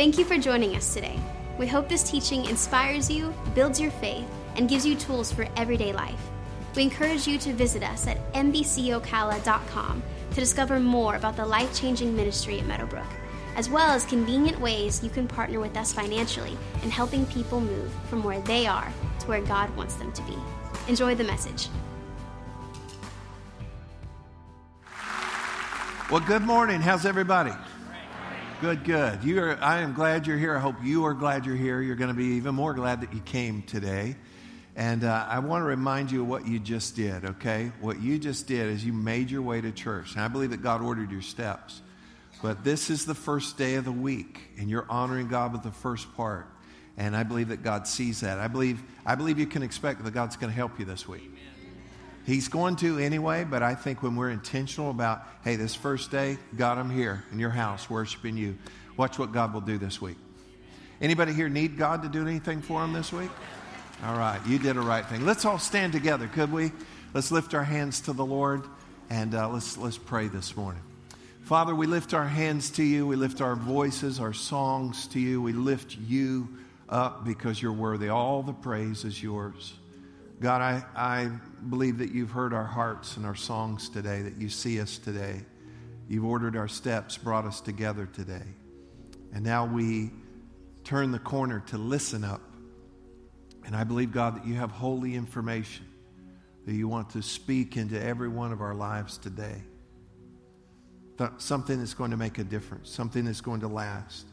Thank you for joining us today. We hope this teaching inspires you, builds your faith, and gives you tools for everyday life. We encourage you to visit us at mbcocala.com to discover more about the life changing ministry at Meadowbrook, as well as convenient ways you can partner with us financially in helping people move from where they are to where God wants them to be. Enjoy the message. Well, good morning. How's everybody? Good, good. You are, I am glad you're here. I hope you are glad you're here. You're going to be even more glad that you came today. And uh, I want to remind you of what you just did, okay? What you just did is you made your way to church. And I believe that God ordered your steps. But this is the first day of the week, and you're honoring God with the first part. And I believe that God sees that. I believe, I believe you can expect that God's going to help you this week. He's going to anyway, but I think when we're intentional about, hey, this first day, God, I'm here in your house worshiping you. Watch what God will do this week. Anybody here need God to do anything for them this week? All right, you did a right thing. Let's all stand together, could we? Let's lift our hands to the Lord and uh, let's, let's pray this morning. Father, we lift our hands to you. We lift our voices, our songs to you. We lift you up because you're worthy. All the praise is yours. God, I, I believe that you've heard our hearts and our songs today, that you see us today. You've ordered our steps, brought us together today. And now we turn the corner to listen up and I believe, God, that you have holy information that you want to speak into every one of our lives today. Something that's going to make a difference, something that's going to last.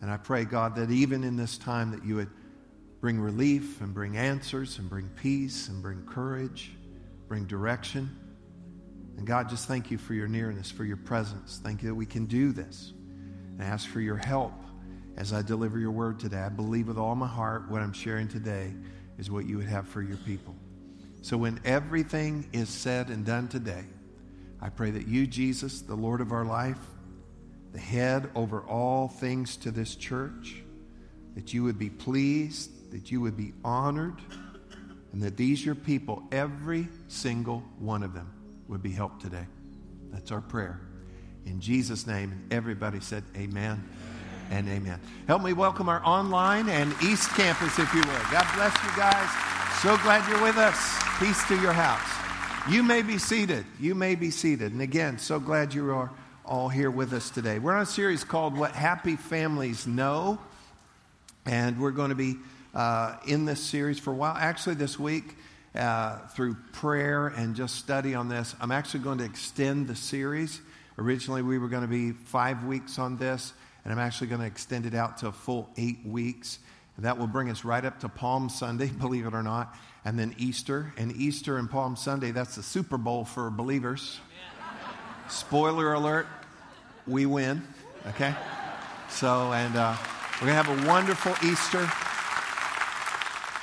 And I pray, God, that even in this time that you would bring relief and bring answers and bring peace and bring courage, bring direction. And God, just thank you for your nearness, for your presence. Thank you that we can do this. And ask for your help as I deliver your word today. I believe with all my heart what I'm sharing today is what you would have for your people. So when everything is said and done today, I pray that you, Jesus, the Lord of our life, the head over all things to this church, that you would be pleased, that you would be honored, and that these, your people, every single one of them, would be helped today. That's our prayer. In Jesus' name, everybody said, Amen and amen. Help me welcome our online and East Campus, if you would. God bless you guys. So glad you're with us. Peace to your house. You may be seated. You may be seated. And again, so glad you are all here with us today. We're on a series called What Happy Families Know. And we're going to be uh, in this series for a while. Actually, this week, uh, through prayer and just study on this, I'm actually going to extend the series. Originally, we were going to be five weeks on this and I'm actually going to extend it out to a full eight weeks. That will bring us right up to Palm Sunday, believe it or not, and then Easter. And Easter and Palm Sunday, that's the Super Bowl for believers. Spoiler alert, we win, okay? So, and uh, we're going to have a wonderful Easter.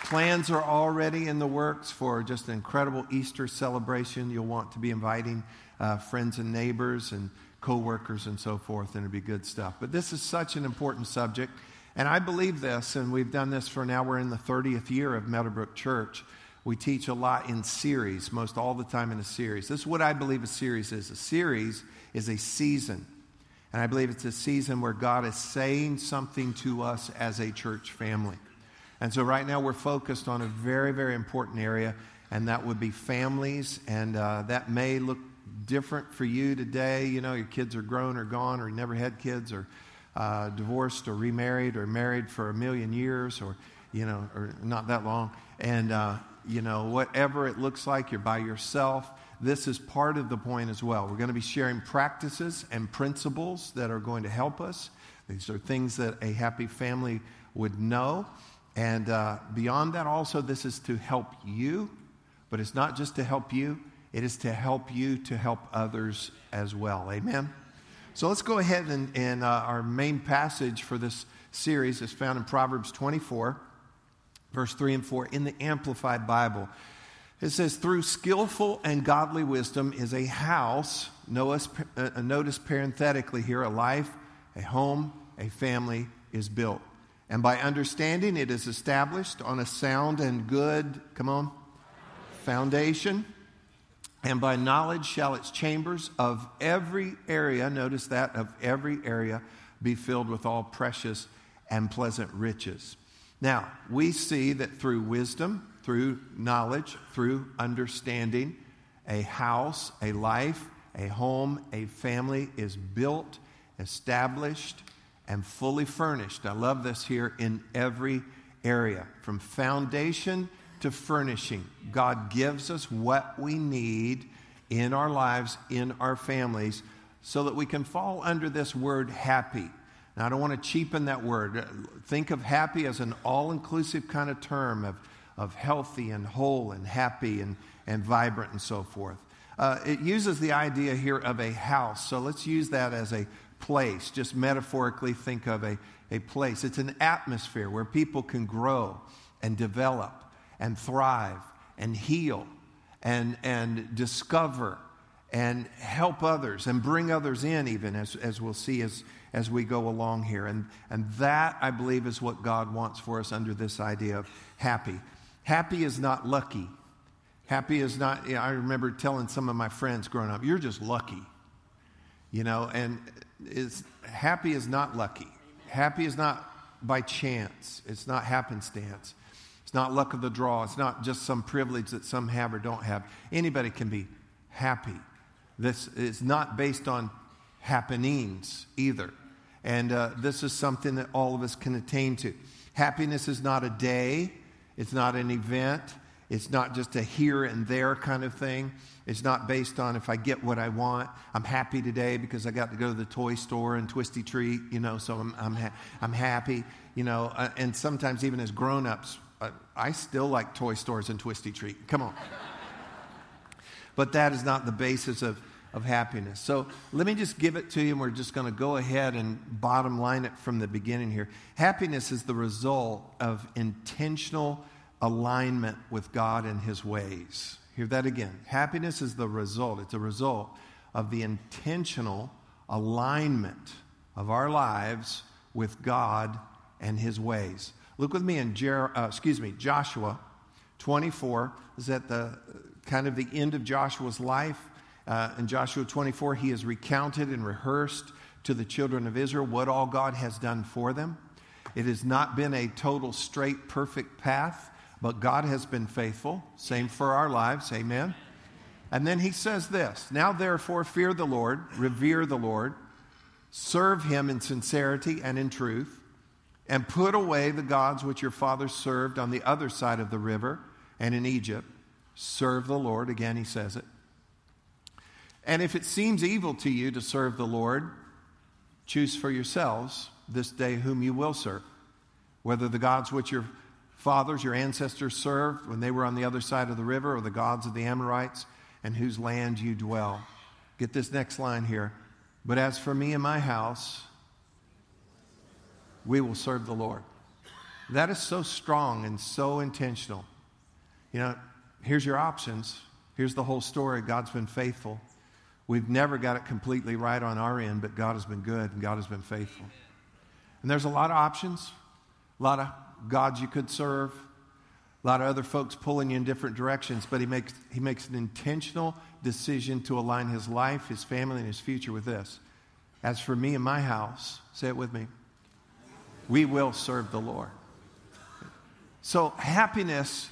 Plans are already in the works for just an incredible Easter celebration. You'll want to be inviting uh, friends and neighbors and coworkers and so forth, and it'd be good stuff. But this is such an important subject, and I believe this, and we've done this for now. We're in the 30th year of Meadowbrook Church. We teach a lot in series, most all the time in a series. This is what I believe a series is. A series is a season. And I believe it's a season where God is saying something to us as a church family. And so right now we're focused on a very, very important area, and that would be families. And uh, that may look different for you today. You know, your kids are grown or gone, or never had kids, or uh, divorced, or remarried, or married for a million years, or, you know, or not that long. And, uh, you know, whatever it looks like, you're by yourself. This is part of the point as well. We're going to be sharing practices and principles that are going to help us. These are things that a happy family would know. And uh, beyond that, also, this is to help you, but it's not just to help you, it is to help you to help others as well. Amen? So let's go ahead and, and uh, our main passage for this series is found in Proverbs 24, verse 3 and 4 in the Amplified Bible. It says, Through skillful and godly wisdom is a house, notice, uh, notice parenthetically here, a life, a home, a family is built. And by understanding, it is established on a sound and good, come on, foundation. And by knowledge shall its chambers of every area, notice that, of every area, be filled with all precious and pleasant riches. Now, we see that through wisdom, through knowledge, through understanding, a house, a life, a home, a family is built, established, and fully furnished. I love this here in every area, from foundation to furnishing. God gives us what we need in our lives, in our families, so that we can fall under this word happy. Now, I don't want to cheapen that word. Think of happy as an all inclusive kind of term of, of healthy and whole and happy and, and vibrant and so forth. Uh, it uses the idea here of a house. So let's use that as a place. Just metaphorically think of a, a place. It's an atmosphere where people can grow and develop and thrive and heal and, and discover and help others and bring others in, even as, as we'll see as, as we go along here. And, and that, I believe, is what God wants for us under this idea of happy. Happy is not lucky. Happy is not, you know, I remember telling some of my friends growing up, you're just lucky. You know, and is, happy is not lucky. Happy is not by chance. It's not happenstance. It's not luck of the draw. It's not just some privilege that some have or don't have. Anybody can be happy. This is not based on happenings either. And uh, this is something that all of us can attain to. Happiness is not a day, it's not an event, it's not just a here and there kind of thing. It's not based on if I get what I want. I'm happy today because I got to go to the toy store and Twistee Treat, you know, so I'm, I'm, ha- I'm happy, you know. Uh, and sometimes, even as grown ups, uh, I still like toy stores and Twistee Treat. Come on. but that is not the basis of of happiness. So let me just give it to you, and we're just going to go ahead and bottom line it from the beginning here. Happiness is the result of intentional alignment with God and His ways. Hear that again. Happiness is the result, it's a result of the intentional alignment of our lives with God and His ways. Look with me in Jer- uh, excuse me, Joshua 24 is at the kind of the end of Joshua's life. Uh, in Joshua 24, he has recounted and rehearsed to the children of Israel what all God has done for them. It has not been a total, straight, perfect path, but God has been faithful. Same for our lives. Amen. And then he says this Now therefore, fear the Lord, revere the Lord, serve him in sincerity and in truth, and put away the gods which your fathers served on the other side of the river and in Egypt. Serve the Lord. Again, he says it. And if it seems evil to you to serve the Lord, choose for yourselves this day whom you will serve, whether the gods which your fathers, your ancestors served when they were on the other side of the river, or the gods of the Amorites, and whose land you dwell. Get this next line here. But as for me and my house, we will serve the Lord. That is so strong and so intentional. You know, here's your options. Here's the whole story. God's been faithful. We've never got it completely right on our end, but God has been good and God has been faithful. And there's a lot of options, a lot of gods you could serve, a lot of other folks pulling you in different directions, but he makes, he makes an intentional decision to align his life, his family, and his future with this. As for me and my house, say it with me, we will serve the Lord. So, happiness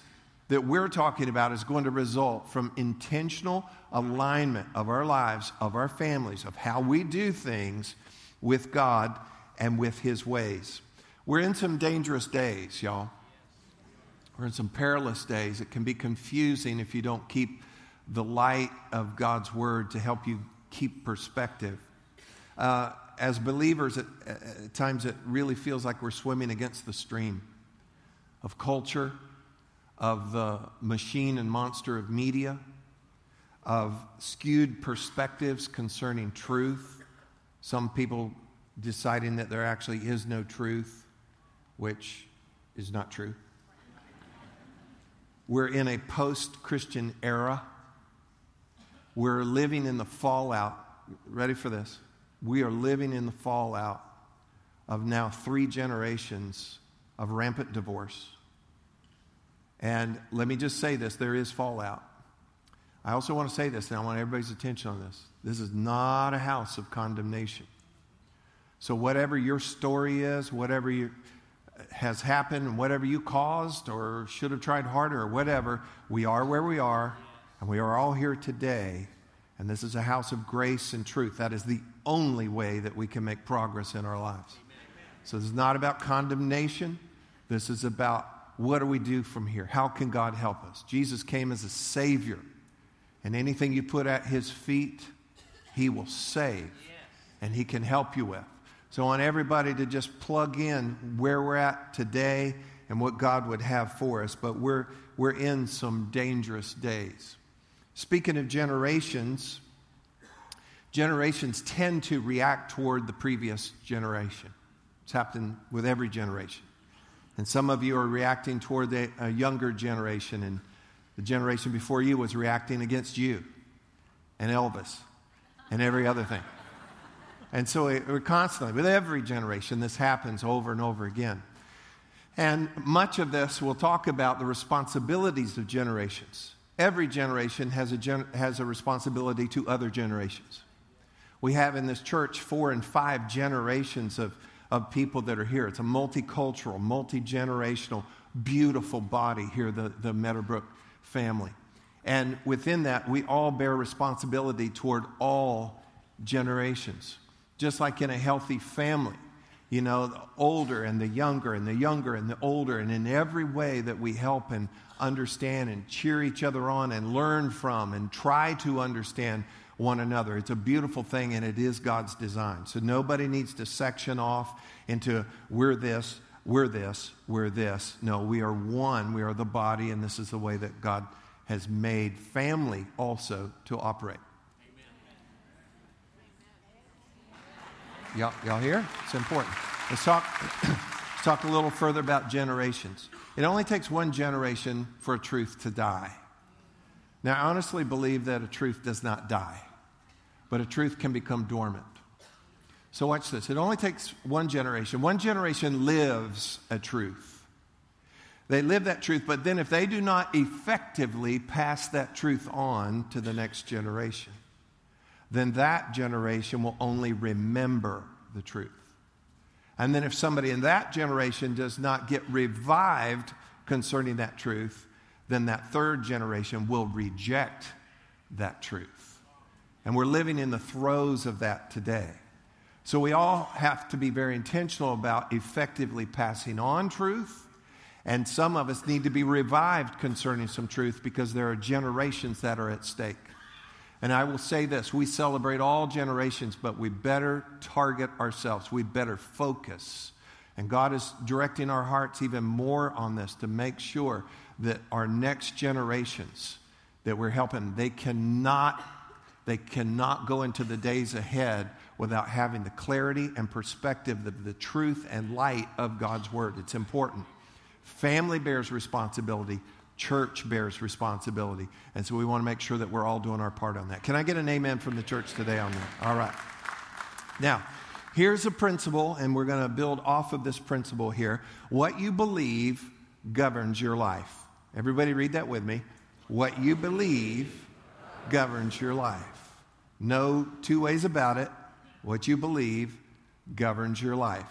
that we're talking about is going to result from intentional alignment of our lives, of our families, of how we do things with God and with His ways. We're in some dangerous days, y'all. We're in some perilous days. It can be confusing if you don't keep the light of God's Word to help you keep perspective. Uh, as believers, at, at times it really feels like we're swimming against the stream of culture of the machine and monster of media, of skewed perspectives concerning truth. Some people deciding that there actually is no truth, which is not true. We're in a post Christian era. We're living in the fallout. Ready for this? We are living in the fallout of now three generations of rampant divorce and let me just say this there is fallout. I also want to say this, and I want everybody's attention on this. This is not a house of condemnation. So, whatever your story is, whatever you, has happened, whatever you caused or should have tried harder or whatever, we are where we are, and we are all here today. And this is a house of grace and truth. That is the only way that we can make progress in our lives. So, this is not about condemnation. This is about what do we do from here? How can God help us? Jesus came as a Savior, and anything you put at His feet, He will save, and He can help you with. So, I want everybody to just plug in where we're at today and what God would have for us. But we're, we're in some dangerous days. Speaking of generations, generations tend to react toward the previous generation. It's happened with every generation. And some of you are reacting toward the, a younger generation, and the generation before you was reacting against you and Elvis and every other thing. And so we're constantly, with every generation, this happens over and over again. And much of this will talk about the responsibilities of generations. Every generation has a, gen- has a responsibility to other generations. We have in this church four and five generations of, of people that are here. It's a multicultural, multi generational, beautiful body here, the, the Meadowbrook family. And within that, we all bear responsibility toward all generations just like in a healthy family. You know, the older and the younger, and the younger and the older, and in every way that we help and understand and cheer each other on and learn from and try to understand one another. It's a beautiful thing and it is God's design. So nobody needs to section off into we're this, we're this, we're this. No, we are one, we are the body, and this is the way that God has made family also to operate. Y'all, y'all hear? It's important. Let's talk, let's talk a little further about generations. It only takes one generation for a truth to die. Now, I honestly believe that a truth does not die, but a truth can become dormant. So, watch this. It only takes one generation. One generation lives a truth. They live that truth, but then if they do not effectively pass that truth on to the next generation, then that generation will only remember the truth. And then if somebody in that generation does not get revived concerning that truth, then that third generation will reject that truth. And we're living in the throes of that today. So we all have to be very intentional about effectively passing on truth. And some of us need to be revived concerning some truth because there are generations that are at stake. And I will say this we celebrate all generations, but we better target ourselves. We better focus. And God is directing our hearts even more on this to make sure that our next generations that we're helping, they cannot, they cannot go into the days ahead without having the clarity and perspective of the truth and light of God's word. It's important. Family bears responsibility church bears responsibility. And so we want to make sure that we're all doing our part on that. Can I get an amen from the church today on that? All right. Now, here's a principle, and we're going to build off of this principle here. What you believe governs your life. Everybody read that with me. What you believe governs your life. No two ways about it. What you believe governs your life.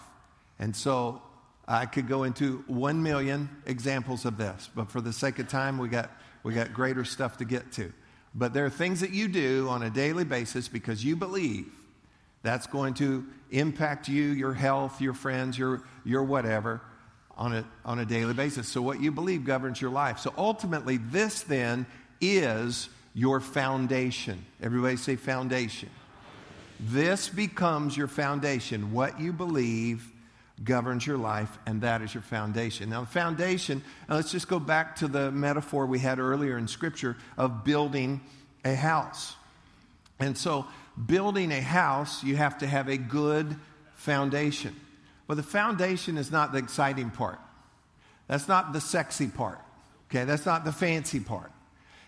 And so I could go into one million examples of this, but for the sake of time, we got, we got greater stuff to get to. But there are things that you do on a daily basis because you believe that's going to impact you, your health, your friends, your, your whatever on a, on a daily basis. So, what you believe governs your life. So, ultimately, this then is your foundation. Everybody say foundation. This becomes your foundation. What you believe governs your life, and that is your foundation. Now, the foundation, let's just go back to the metaphor we had earlier in Scripture of building a house. And so, building a house, you have to have a good foundation. But the foundation is not the exciting part, that's not the sexy part, okay? That's not the fancy part.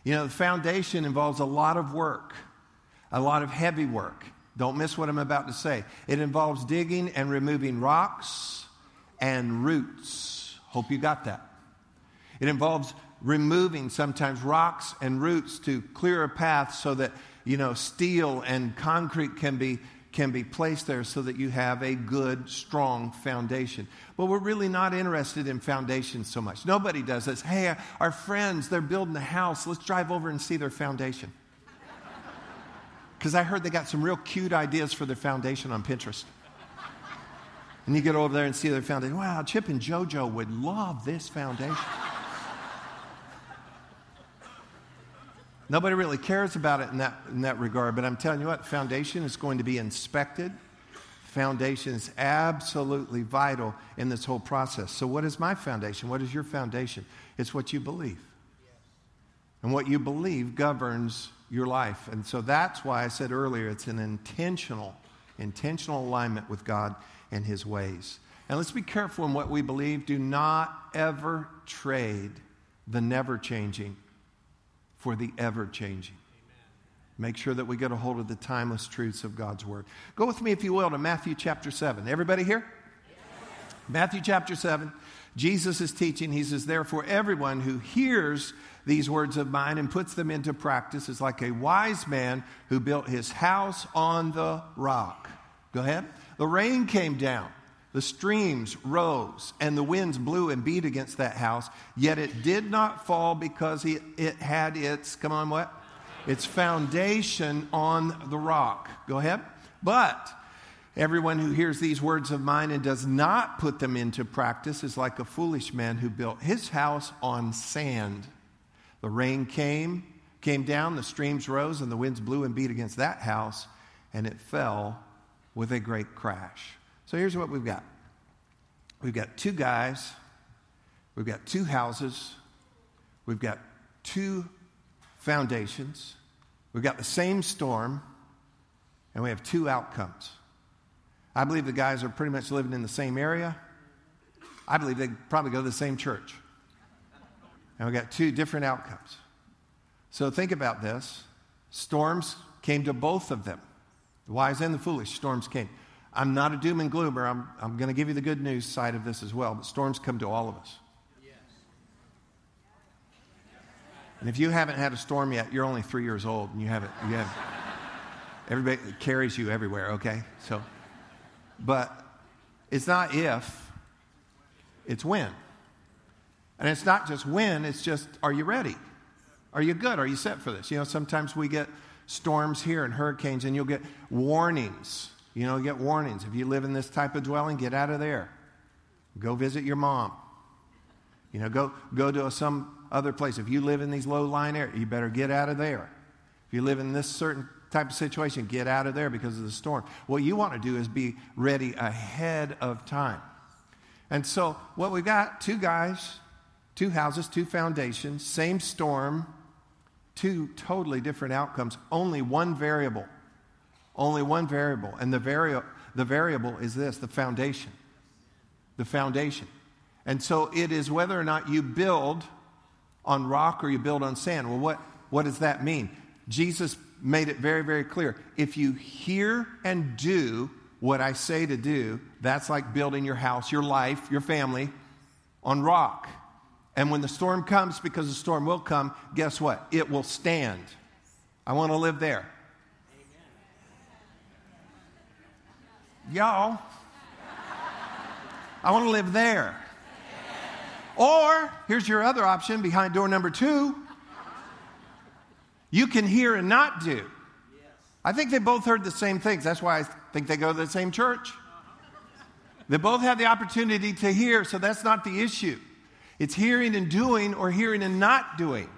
You know, the foundation involves a lot of work, a lot of heavy work. Don't miss what I'm about to say. It involves digging and removing rocks and roots. Hope you got that. It involves removing sometimes rocks and roots to clear a path so that, you know, steel and concrete can be can be placed there so that you have a good, strong foundation. But we're really not interested in foundations so much. Nobody does this. Hey, our friends, they're building a house. Let's drive over and see their foundation. Because I heard they got some real cute ideas for their foundation on Pinterest. And you get over there and see their foundation. Wow, Chip and JoJo would love this foundation. Nobody really cares about it in that, in that regard, but I'm telling you what, foundation is going to be inspected. Foundation is absolutely vital in this whole process. So, what is my foundation? What is your foundation? It's what you believe. And what you believe governs your life. And so that's why I said earlier it's an intentional, intentional alignment with God and His ways. And let's be careful in what we believe. Do not ever trade the never changing for the ever changing. Make sure that we get a hold of the timeless truths of God's Word. Go with me, if you will, to Matthew chapter 7. Everybody here? Matthew chapter 7. Jesus is teaching. He says, Therefore, everyone who hears these words of mine and puts them into practice is like a wise man who built his house on the rock. Go ahead. The rain came down the streams rose and the winds blew and beat against that house, yet it did not fall because it, had its, come on, what? Its foundation on the rock. Go ahead. But everyone who hears these words of mine and does not put them into practice is like a foolish man who built his house on sand. The rain came, came down, the streams rose, and the winds blew and beat against that house, and it fell with a great crash. So here's what we've got we've got two guys, we've got two houses, we've got two foundations, we've got the same storm, and we have two outcomes. I believe the guys are pretty much living in the same area. I believe they probably go to the same church. And we got two different outcomes. So think about this. Storms came to both of them. The wise and the foolish storms came. I'm not a doom and gloomer. I'm, I'm going to give you the good news side of this as well. But storms come to all of us. And if you haven't had a storm yet, you're only three years old and you haven't, you have everybody carries you everywhere, okay? So, but it's not if, it's when. And it's not just when, it's just, are you ready? Are you good? Are you set for this? You know, sometimes we get storms here and hurricanes and you'll get warnings you know, get warnings. If you live in this type of dwelling, get out of there. Go visit your mom. You know, go, go to some other place. If you live in these low lying areas, you better get out of there. If you live in this certain type of situation, get out of there because of the storm. What you want to do is be ready ahead of time. And so, what we've got two guys, two houses, two foundations, same storm, two totally different outcomes, only one variable. Only one variable, and the, vari- the variable is this the foundation. The foundation. And so it is whether or not you build on rock or you build on sand. Well, what, what does that mean? Jesus made it very, very clear. If you hear and do what I say to do, that's like building your house, your life, your family on rock. And when the storm comes, because the storm will come, guess what? It will stand. I want to live there. Y'all, I want to live there. Or, here's your other option behind door number two you can hear and not do. I think they both heard the same things. That's why I think they go to the same church. They both have the opportunity to hear, so that's not the issue. It's hearing and doing or hearing and not doing.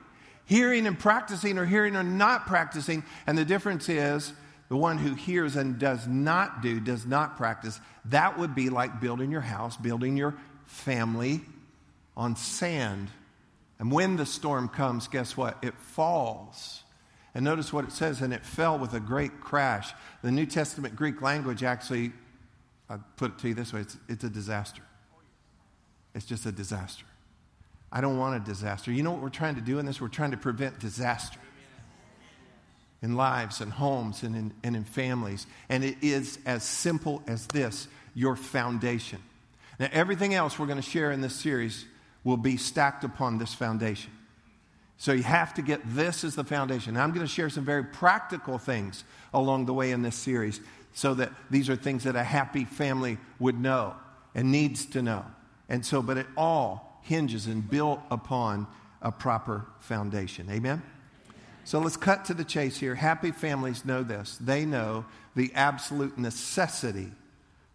Hearing and practicing or hearing and not practicing. And the difference is the one who hears and does not do, does not practice, that would be like building your house, building your family on sand. And when the storm comes, guess what? It falls. And notice what it says, and it fell with a great crash. The New Testament Greek language actually, I put it to you this way it's, it's a disaster. It's just a disaster. I don't want a disaster. You know what we're trying to do in this? We're trying to prevent disaster in lives and homes and in, and in families. And it is as simple as this your foundation. Now, everything else we're going to share in this series will be stacked upon this foundation. So you have to get this as the foundation. Now, I'm going to share some very practical things along the way in this series. so that these are things that a happy family would know and needs to know. And so, but it all hinges and built upon a proper foundation. Amen? So let's cut to the chase here. Happy families know this. They know the absolute necessity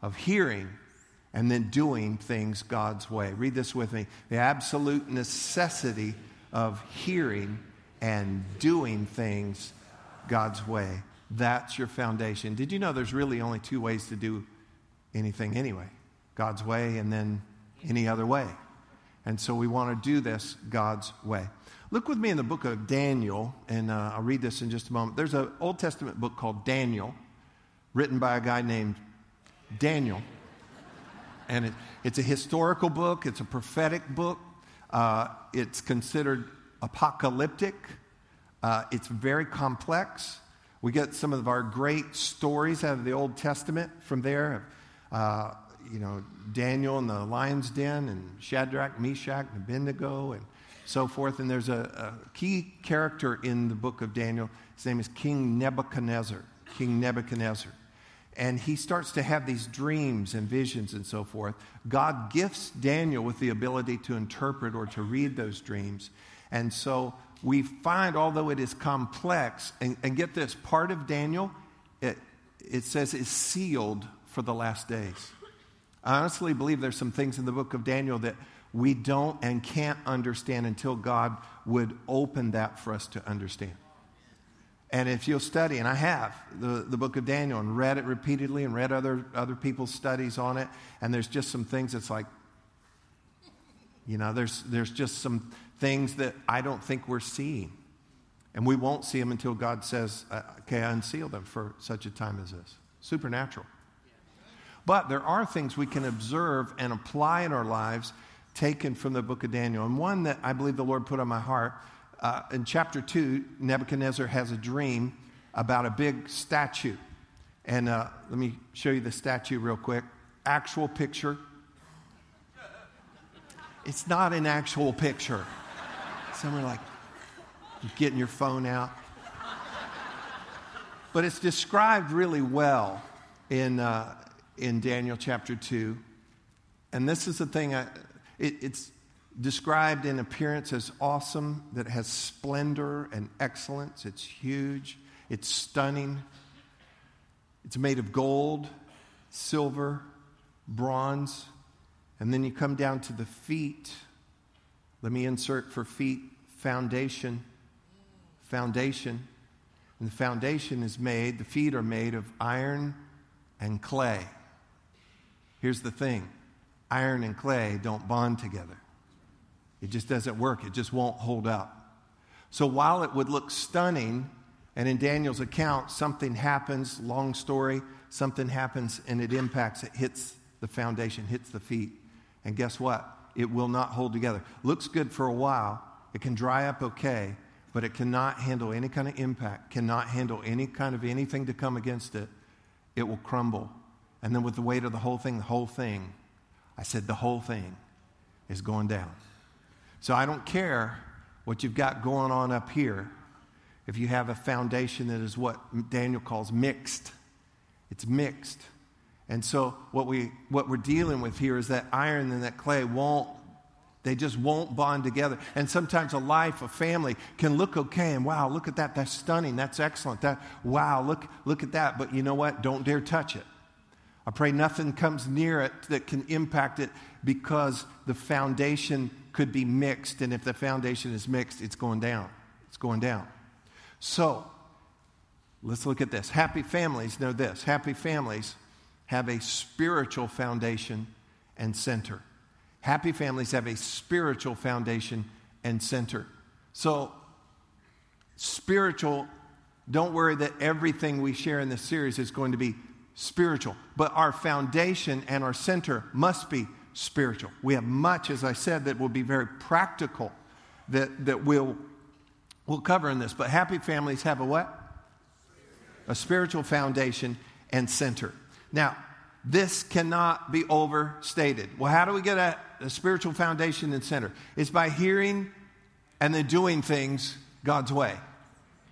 of hearing and then doing things God's way. Read this with me. The absolute necessity of hearing and doing things God's way. That's your foundation. Did you know there's really only two ways to do anything anyway? God's way and then any other way. And so we want to do this God's way. Look with me in the book of Daniel, and uh, I'll read this in just a moment. There's an Old Testament book called Daniel, written by a guy named Daniel. And it, it's a historical book, it's a prophetic book, uh, it's considered apocalyptic, uh, it's very complex. We get some of our great stories out of the Old Testament from there. Uh, you know, Daniel in the lion's den, and Shadrach, Meshach, and Abednego, and so forth. And there's a, a key character in the book of Daniel. His name is King Nebuchadnezzar. King Nebuchadnezzar. And he starts to have these dreams and visions and so forth. God gifts Daniel with the ability to interpret or to read those dreams. And so we find, although it is complex, and, and get this part of Daniel, it, it says is sealed for the last days. I honestly believe there's some things in the book of Daniel that we don't and can't understand until God would open that for us to understand. And if you'll study, and I have the, the book of Daniel and read it repeatedly and read other, other people's studies on it, and there's just some things that's like, you know, there's, there's just some things that I don't think we're seeing. And we won't see them until God says, uh, okay, I unseal them for such a time as this. Supernatural. But there are things we can observe and apply in our lives taken from the book of Daniel. And one that I believe the Lord put on my heart uh, in chapter 2, Nebuchadnezzar has a dream about a big statue. And uh, let me show you the statue real quick. Actual picture. It's not an actual picture. Some are like, getting your phone out. But it's described really well in, uh, in Daniel chapter 2. And this is the thing, I, it, it's described in appearance as awesome, that has splendor and excellence. It's huge, it's stunning. It's made of gold, silver, bronze. And then you come down to the feet. Let me insert for feet foundation. Foundation. And the foundation is made, the feet are made of iron and clay. Here's the thing iron and clay don't bond together. It just doesn't work, it just won't hold up. So while it would look stunning, and in Daniel's account, something happens, long story, something happens and it impacts, it hits the foundation, hits the feet. And guess what? It will not hold together. Looks good for a while, it can dry up okay, but it cannot handle any kind of impact, cannot handle any kind of anything to come against it. It will crumble. And then with the weight of the whole thing, the whole thing, I said, the whole thing is going down. So I don't care what you've got going on up here if you have a foundation that is what Daniel calls mixed. It's mixed. And so what we what we're dealing with here is that iron and that clay won't they just won't bond together. And sometimes a life, a family can look okay and wow, look at that. That's stunning. That's excellent. That wow, look look at that. But you know what? Don't dare touch it. I pray nothing comes near it that can impact it because the foundation could be mixed. And if the foundation is mixed, it's going down. It's going down. So, let's look at this. Happy families know this. Happy families have a spiritual foundation and center. Happy families have a spiritual foundation and center. So, spiritual, don't worry that everything we share in this series is going to be spiritual, but our foundation and our center must be spiritual. We have much, as I said, that will be very practical that, that we'll, we'll cover in this. But happy families have a what? A spiritual foundation and center. Now, this cannot be overstated. Well, how do we get a, a spiritual foundation and center? It's by hearing and then doing things God's way.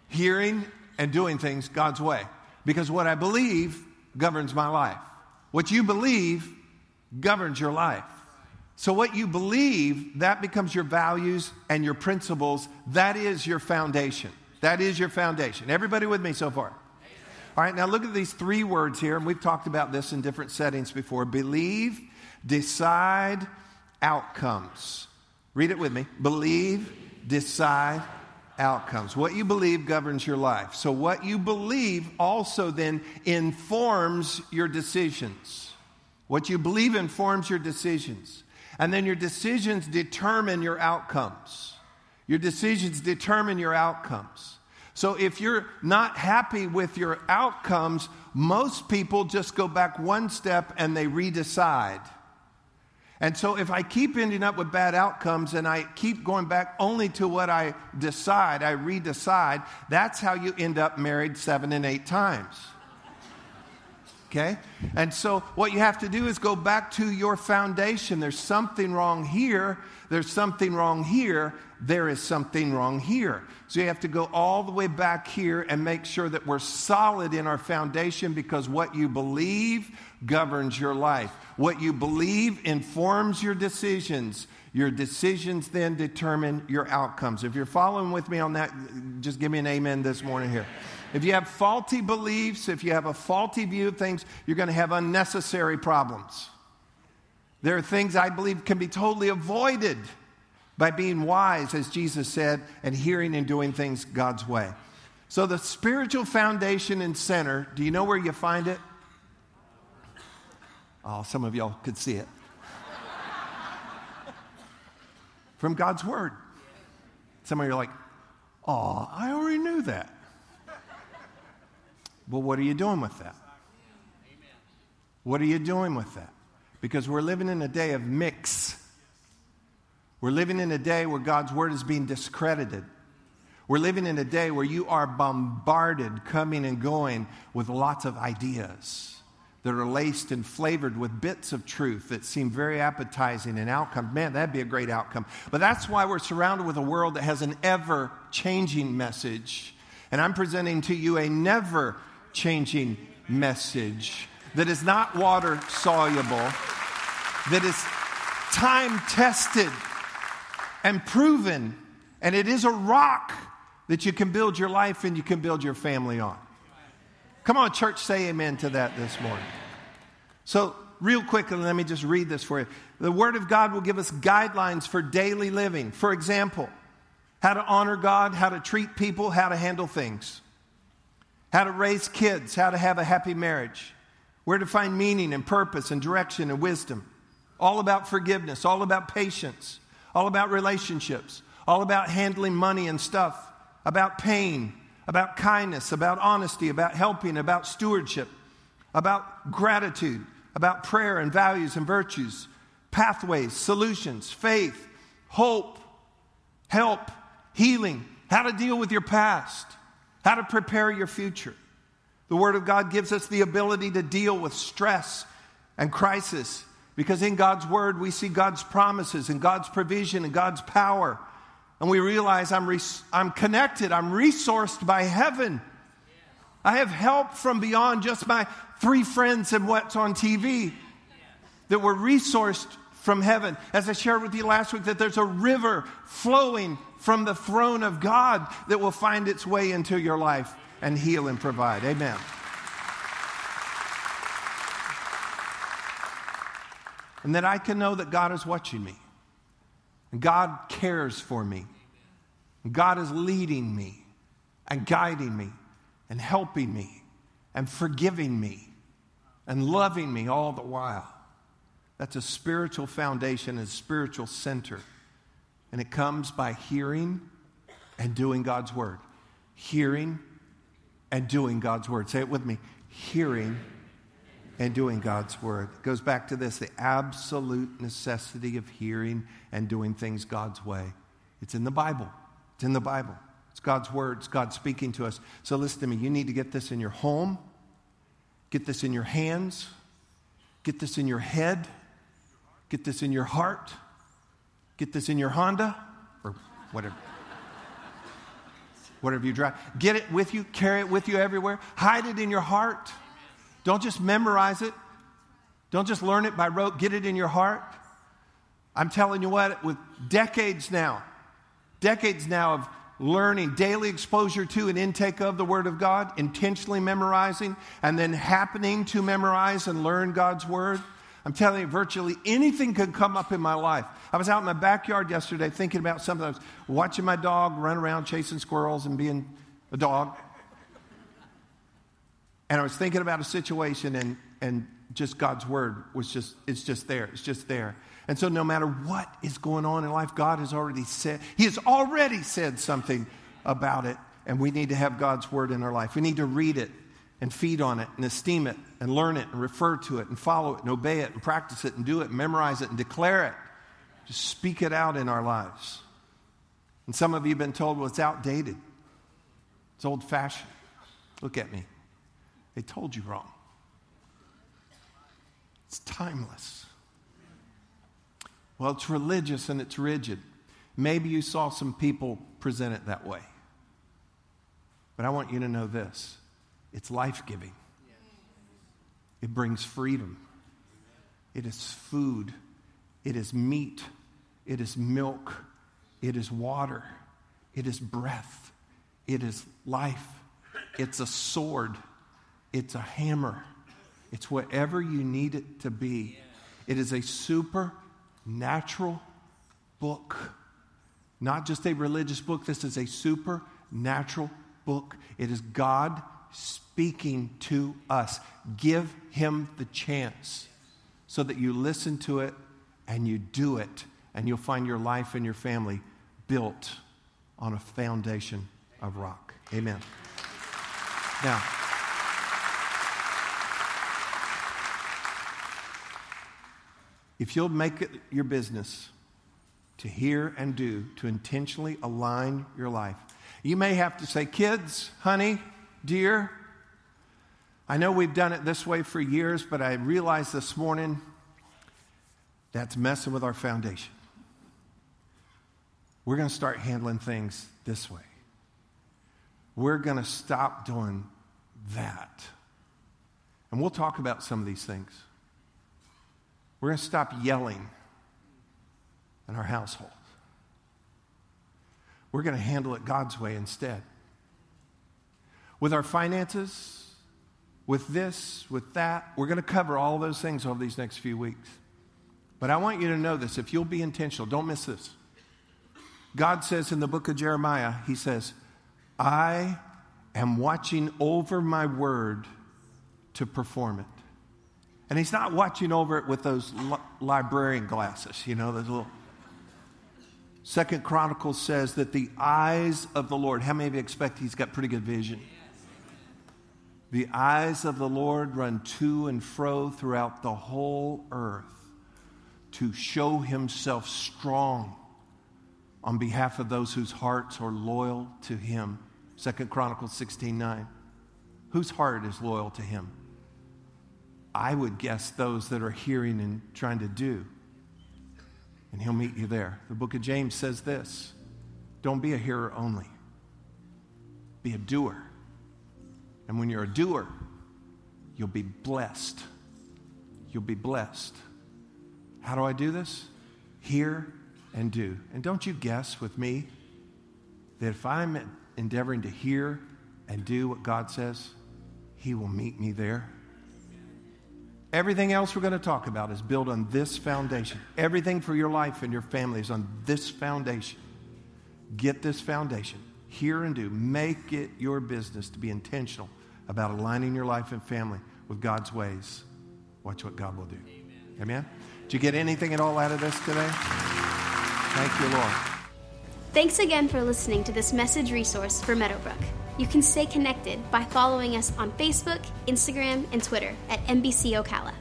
Hearing and doing things God's way. Because what I believe governs my life. What you believe governs your life. So, what you believe, that becomes your values and your principles. That is your foundation. That is your foundation. Everybody with me so far? All right, now look at these three words here, and we've talked about this in different settings before believe, decide, outcomes. Read it with me. Believe, decide, outcomes. What you believe governs your life. So, what you believe also then informs your decisions. What you believe informs your decisions. And then your decisions determine your outcomes. Your decisions determine your outcomes. So if you're not happy with your outcomes, most people just go back one step and they redecide. And so if I keep ending up with bad outcomes and I keep going back only to what I decide, I redecide, that's how you end up married seven and eight times. Okay? And so what you have to do is go back to your foundation. There's something wrong here. There's something wrong here. There is something wrong here. So you have to go all the way back here and make sure that we're solid in our foundation because what you believe governs your life. What you believe informs your decisions. Your decisions then determine your outcomes. If you're following with me on that, just give me an amen this morning here. If you have faulty beliefs, if you have a faulty view of things, you're going to have unnecessary problems. There are things I believe can be totally avoided by being wise, as Jesus said, and hearing and doing things God's way. So, the spiritual foundation and center, do you know where you find it? Oh, some of y'all could see it. From God's Word. Some of you are like, oh, I already knew that. Well, what are you doing with that? What are you doing with that? Because we're living in a day of mix. We're living in a day where God's word is being discredited. We're living in a day where you are bombarded, coming and going, with lots of ideas that are laced and flavored with bits of truth that seem very appetizing and outcome. Man, that'd be a great outcome. But that's why we're surrounded with a world that has an ever changing message. And I'm presenting to you a never changing message that is not water soluble, that is time tested and proven, and it is a rock that you can build your life and you can build your family on. Come on, church, say amen to that this morning. So, real quickly, let me just read this for you. The Word of God will give us guidelines for daily living. For example, how to honor God, how to treat people, how to handle things how to raise kids, how to have a happy marriage, where to find meaning and purpose and direction and wisdom. All about forgiveness, all about patience, all about relationships, all about handling money and stuff, about pain, about kindness, about honesty, about helping, about stewardship, about gratitude, about prayer and values and virtues, pathways, solutions, faith, hope, help, healing, how to deal with your past how to prepare your future. The Word of God gives us the ability to deal with stress and crisis because in God's Word we see God's promises and God's provision and God's power. And we realize I'm, res- I'm connected, I'm resourced by heaven. I have help from beyond just my three friends and what's on TV that were resourced from heaven. As I shared with you last week, that there's a river flowing from the throne of God that will find its way into your life and heal and provide. Amen. And that I can know that God is watching me. And God cares for me. And God is leading me and guiding me and helping me and forgiving me and loving me all the while. That's a spiritual foundation, a spiritual center. And it comes by hearing and doing God's word. Hearing and doing God's word. Say it with me hearing and doing God's word. It goes back to this the absolute necessity of hearing and doing things God's way. It's in the Bible. It's in the Bible. It's God's word. It's God speaking to us. So listen to me. You need to get this in your home, get this in your hands, get this in your head, get this in your heart. Get this in your Honda or whatever. whatever you drive. Get it with you, carry it with you everywhere. Hide it in your heart. Don't just memorize it. Don't just learn it by rote, get it in your heart. I'm telling you what, with decades now, decades now of learning, daily exposure to and intake of the Word of God, intentionally memorizing, and then happening to memorize and learn God's Word. I'm telling you, virtually anything could come up in my life. I was out in my backyard yesterday thinking about something. I was watching my dog run around chasing squirrels and being a dog. And I was thinking about a situation, and, and just God's word was just, it's just there. It's just there. And so, no matter what is going on in life, God has already said, He has already said something about it. And we need to have God's word in our life. We need to read it and feed on it and esteem it and learn it and refer to it and follow it and obey it and practice it and do it and memorize it and declare it. Just speak it out in our lives. And some of you have been told, well, it's outdated, it's old fashioned. Look at me. They told you wrong. It's timeless. Well, it's religious and it's rigid. Maybe you saw some people present it that way. But I want you to know this. It's life giving, it brings freedom, it is food, it is meat, it is milk, it is water, it is breath, it is life, it's a sword, it's a hammer, it's whatever you need it to be. It is a supernatural book. Not just a religious book, this is a supernatural book. It is God speaking to us. Give him the chance so that you listen to it and you do it, and you'll find your life and your family built on a foundation of rock. Amen. Now, if you'll make it your business to hear and do, to intentionally align your life, you may have to say, kids, honey, dear, I know we've done it this way for years, but I realized this morning that's messing with our foundation. We're going to start handling things this way. We're going to stop doing that. And we'll talk about some of these things. We're going to stop yelling in our household. We're going to handle it God's way instead. With our finances, with this, with that, we're going to cover all those things over these next few weeks. But I want you to know this if you'll be intentional, don't miss this. God says in the book of Jeremiah, He says, I am watching over my word to perform it. And He's not watching over it with those li- librarian glasses, you know, those little. Second Chronicles says that the eyes of the Lord, how many of you expect He's got pretty good vision? The eyes of the Lord run to and fro throughout the whole earth to show himself strong on behalf of those whose hearts are loyal to him. Second Chronicles 16 9. Whose heart is loyal to him? I would guess those that are hearing and trying to do. And he'll meet you there. The book of James says this don't be a hearer only, be a doer. And when you're a doer, you'll be blessed. You'll be blessed. How do I do this? Hear and do. And don't you guess with me that if I'm endeavoring to hear and do what God says, He will meet me there. Everything else we're going to talk about is built on this foundation. Everything for your life and your family is on this foundation. Get this foundation. Hear and do. Make it your business to be intentional about aligning your life and family with God's ways, watch what God will do. Amen. Amen? Did you get anything at all out of this today? Thank you, Lord. Thanks again for listening to this message resource for Meadowbrook. You can stay connected by following us on Facebook, Instagram, and Twitter at MBC Ocala.